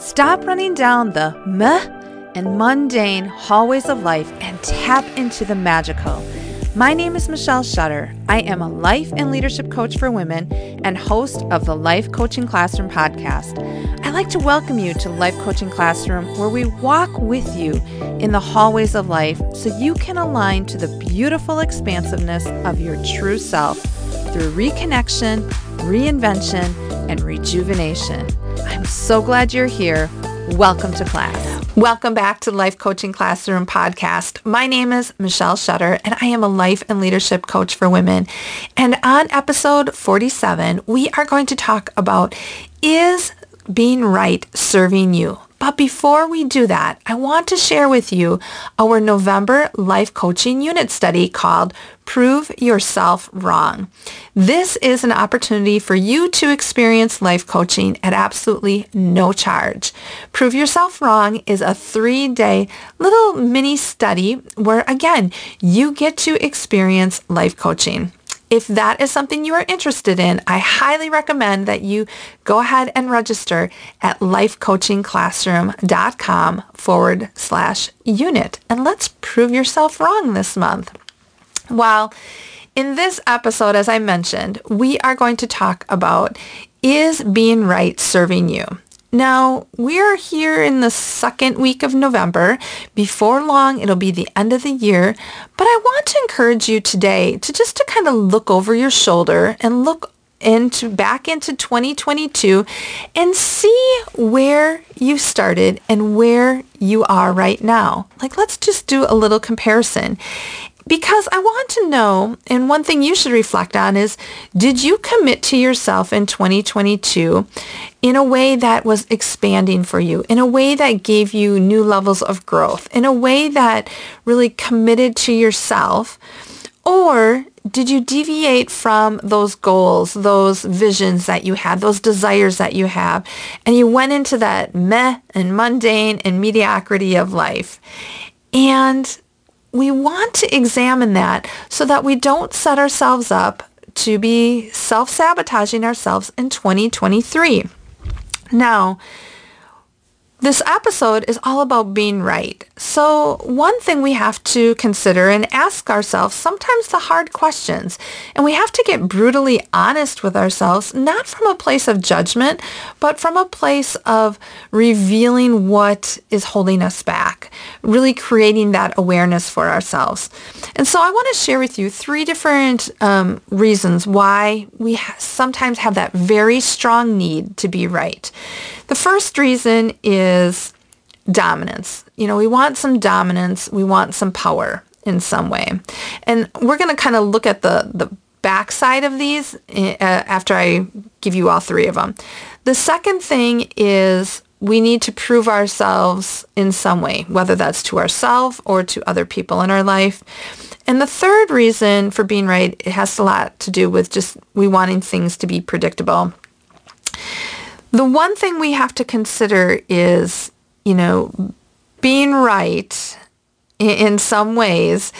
Stop running down the meh and mundane hallways of life and tap into the magical. My name is Michelle Shutter. I am a life and leadership coach for women and host of the Life Coaching Classroom podcast. I'd like to welcome you to Life Coaching Classroom, where we walk with you in the hallways of life so you can align to the beautiful expansiveness of your true self through reconnection, reinvention, and rejuvenation. I'm so glad you're here. Welcome to class. Welcome back to Life Coaching Classroom podcast. My name is Michelle Shutter and I am a life and leadership coach for women. And on episode 47, we are going to talk about is being right serving you? But before we do that, I want to share with you our November life coaching unit study called Prove Yourself Wrong. This is an opportunity for you to experience life coaching at absolutely no charge. Prove Yourself Wrong is a three-day little mini study where, again, you get to experience life coaching. If that is something you are interested in, I highly recommend that you go ahead and register at lifecoachingclassroom.com forward slash unit. And let's prove yourself wrong this month. Well, in this episode, as I mentioned, we are going to talk about is being right serving you? Now, we're here in the second week of November. Before long, it'll be the end of the year. But I want to encourage you today to just to kind of look over your shoulder and look into back into 2022 and see where you started and where you are right now. Like let's just do a little comparison because I want to know, and one thing you should reflect on is, did you commit to yourself in 2022 in a way that was expanding for you, in a way that gave you new levels of growth, in a way that really committed to yourself? Or did you deviate from those goals, those visions that you had, those desires that you have, and you went into that meh and mundane and mediocrity of life? And we want to examine that so that we don't set ourselves up to be self-sabotaging ourselves in 2023. Now, this episode is all about being right. So one thing we have to consider and ask ourselves sometimes the hard questions. And we have to get brutally honest with ourselves, not from a place of judgment, but from a place of revealing what is holding us back, really creating that awareness for ourselves. And so I want to share with you three different um, reasons why we ha- sometimes have that very strong need to be right. The first reason is dominance. You know, we want some dominance. We want some power in some way. And we're going to kind of look at the, the backside of these uh, after I give you all three of them. The second thing is we need to prove ourselves in some way, whether that's to ourselves or to other people in our life. And the third reason for being right, it has a lot to do with just we wanting things to be predictable. The one thing we have to consider is, you know, being right in some ways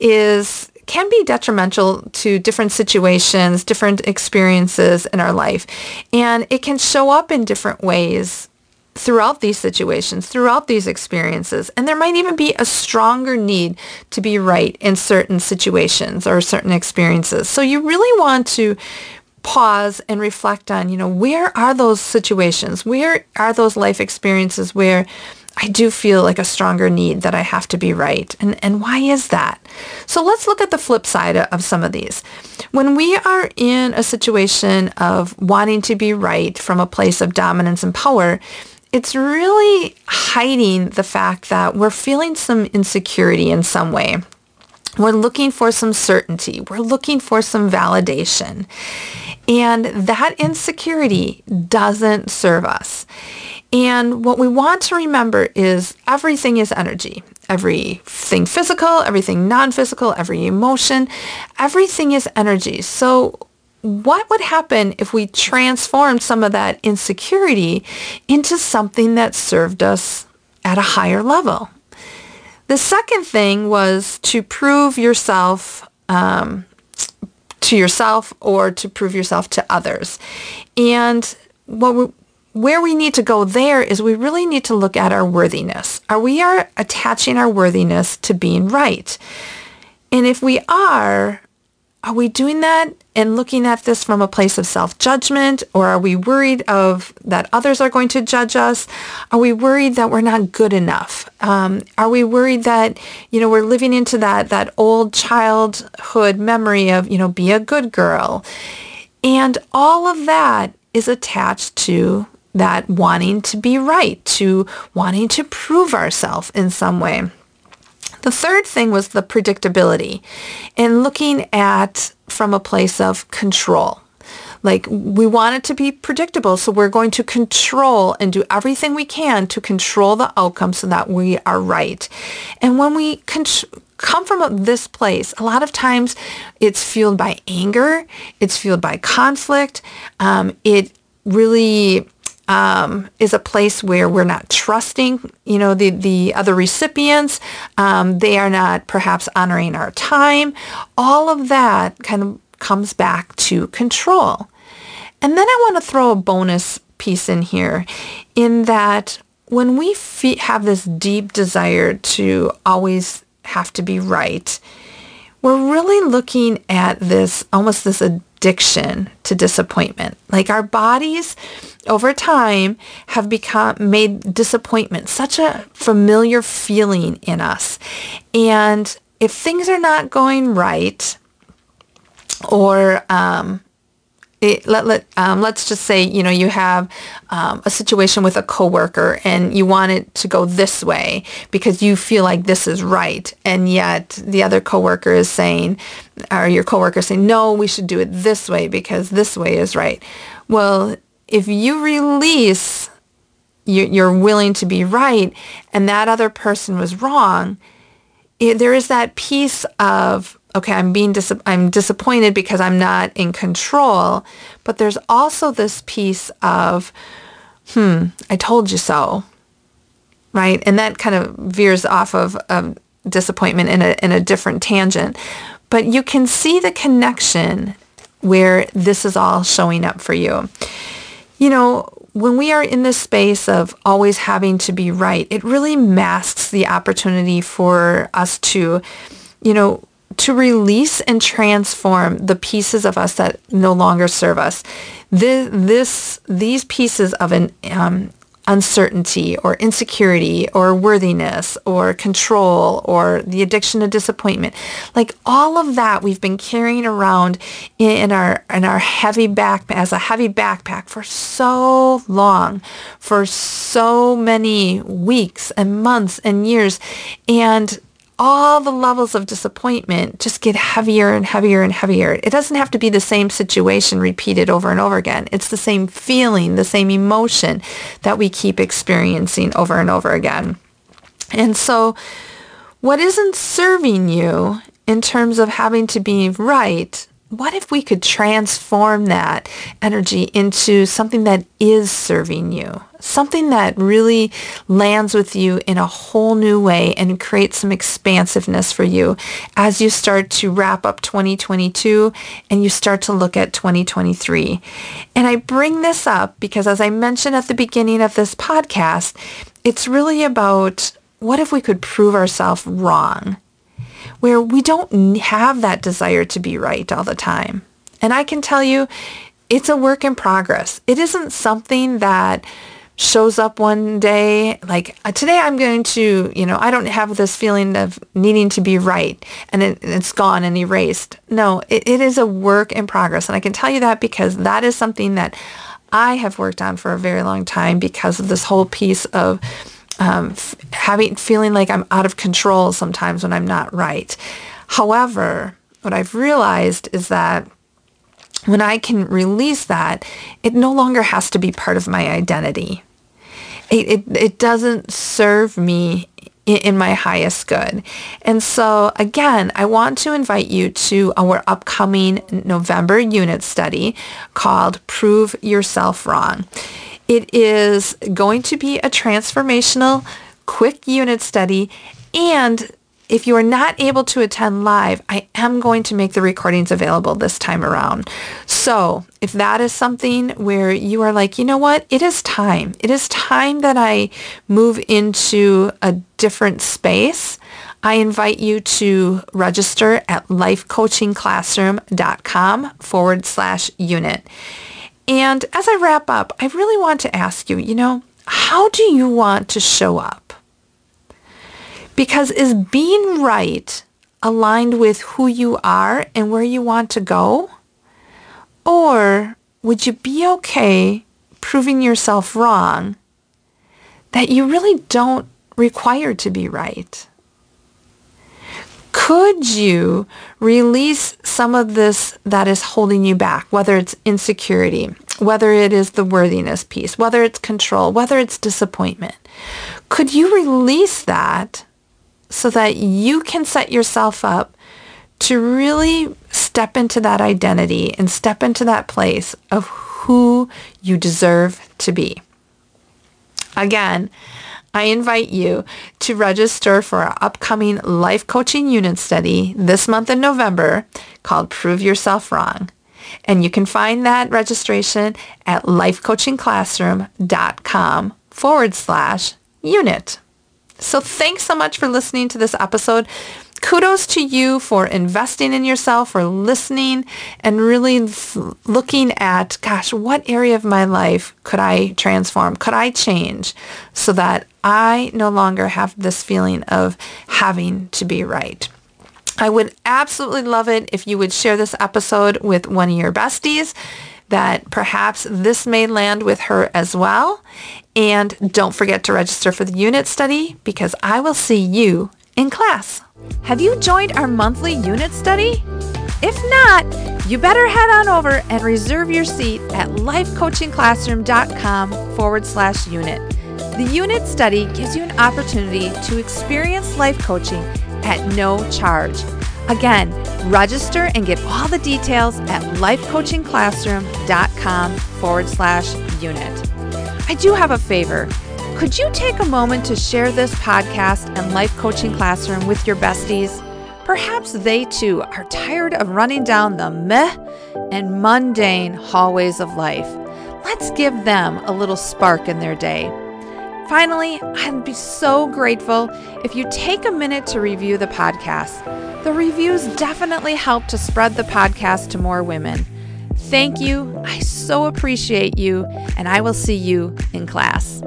is can be detrimental to different situations, different experiences in our life. And it can show up in different ways throughout these situations, throughout these experiences. And there might even be a stronger need to be right in certain situations or certain experiences. So you really want to pause and reflect on, you know, where are those situations? Where are those life experiences where I do feel like a stronger need that I have to be right. And, and why is that? So let's look at the flip side of some of these. When we are in a situation of wanting to be right from a place of dominance and power, it's really hiding the fact that we're feeling some insecurity in some way. We're looking for some certainty. We're looking for some validation. And that insecurity doesn't serve us. And what we want to remember is everything is energy. Everything physical, everything non-physical, every emotion, everything is energy. So what would happen if we transformed some of that insecurity into something that served us at a higher level? The second thing was to prove yourself um, to yourself or to prove yourself to others. And what we, where we need to go there is we really need to look at our worthiness. Are we are attaching our worthiness to being right? And if we are, are we doing that and looking at this from a place of self-judgment? Or are we worried of that others are going to judge us? Are we worried that we're not good enough? Um, are we worried that you know we're living into that that old childhood memory of you know be a good girl? And all of that is attached to that wanting to be right to wanting to prove ourselves in some way the third thing was the predictability and looking at from a place of control. Like we want it to be predictable, so we're going to control and do everything we can to control the outcome so that we are right. And when we con- come from this place, a lot of times it's fueled by anger, it's fueled by conflict. Um, it really um, is a place where we're not trusting, you know, the, the other recipients. Um, they are not perhaps honoring our time. All of that kind of comes back to control. And then I want to throw a bonus piece in here in that when we fe- have this deep desire to always have to be right, we're really looking at this, almost this addiction to disappointment. Like our bodies over time have become made disappointment such a familiar feeling in us. And if things are not going right or um, it, let, let, um, let's just say, you know, you have um, a situation with a coworker and you want it to go this way because you feel like this is right. And yet the other coworker is saying, or your coworker is saying, no, we should do it this way because this way is right. Well, if you release you're willing to be right and that other person was wrong, there is that piece of okay, I'm being dis- I'm disappointed because I'm not in control, but there's also this piece of hmm, I told you so. Right? And that kind of veers off of um, disappointment in a in a different tangent. But you can see the connection where this is all showing up for you. You know, when we are in this space of always having to be right, it really masks the opportunity for us to, you know, to release and transform the pieces of us that no longer serve us. This, this these pieces of an um, uncertainty or insecurity or worthiness or control or the addiction to disappointment. Like all of that we've been carrying around in our in our heavy back as a heavy backpack for so long, for so many weeks and months and years. And all the levels of disappointment just get heavier and heavier and heavier. It doesn't have to be the same situation repeated over and over again. It's the same feeling, the same emotion that we keep experiencing over and over again. And so what isn't serving you in terms of having to be right what if we could transform that energy into something that is serving you? Something that really lands with you in a whole new way and creates some expansiveness for you as you start to wrap up 2022 and you start to look at 2023. And I bring this up because as I mentioned at the beginning of this podcast, it's really about what if we could prove ourselves wrong? Where we don't have that desire to be right all the time. And I can tell you, it's a work in progress. It isn't something that shows up one day like uh, today I'm going to, you know, I don't have this feeling of needing to be right and it, it's gone and erased. No, it, it is a work in progress. And I can tell you that because that is something that I have worked on for a very long time because of this whole piece of um, f- having feeling like I'm out of control sometimes when I'm not right. However, what I've realized is that when I can release that, it no longer has to be part of my identity. It, it, it doesn't serve me in, in my highest good. And so again, I want to invite you to our upcoming November unit study called Prove Yourself Wrong. It is going to be a transformational quick unit study and if you are not able to attend live, I am going to make the recordings available this time around. So if that is something where you are like, you know what, it is time. It is time that I move into a different space. I invite you to register at lifecoachingclassroom.com forward slash unit. And as I wrap up, I really want to ask you, you know, how do you want to show up? Because is being right aligned with who you are and where you want to go? Or would you be okay proving yourself wrong that you really don't require to be right? Could you release some of this that is holding you back, whether it's insecurity, whether it is the worthiness piece, whether it's control, whether it's disappointment? Could you release that so that you can set yourself up to really step into that identity and step into that place of who you deserve to be. Again, I invite you to register for our upcoming life coaching unit study this month in November called Prove Yourself Wrong. And you can find that registration at lifecoachingclassroom.com forward slash unit. So thanks so much for listening to this episode. Kudos to you for investing in yourself, for listening and really looking at, gosh, what area of my life could I transform? Could I change so that I no longer have this feeling of having to be right? I would absolutely love it if you would share this episode with one of your besties that perhaps this may land with her as well. And don't forget to register for the unit study because I will see you in class. Have you joined our monthly unit study? If not, you better head on over and reserve your seat at lifecoachingclassroom.com forward slash unit. The unit study gives you an opportunity to experience life coaching at no charge. Again, register and get all the details at lifecoachingclassroom.com forward slash unit. I do have a favor. Could you take a moment to share this podcast and Life Coaching Classroom with your besties? Perhaps they too are tired of running down the meh and mundane hallways of life. Let's give them a little spark in their day. Finally, I'd be so grateful if you take a minute to review the podcast. The reviews definitely help to spread the podcast to more women. Thank you. I so appreciate you, and I will see you in class.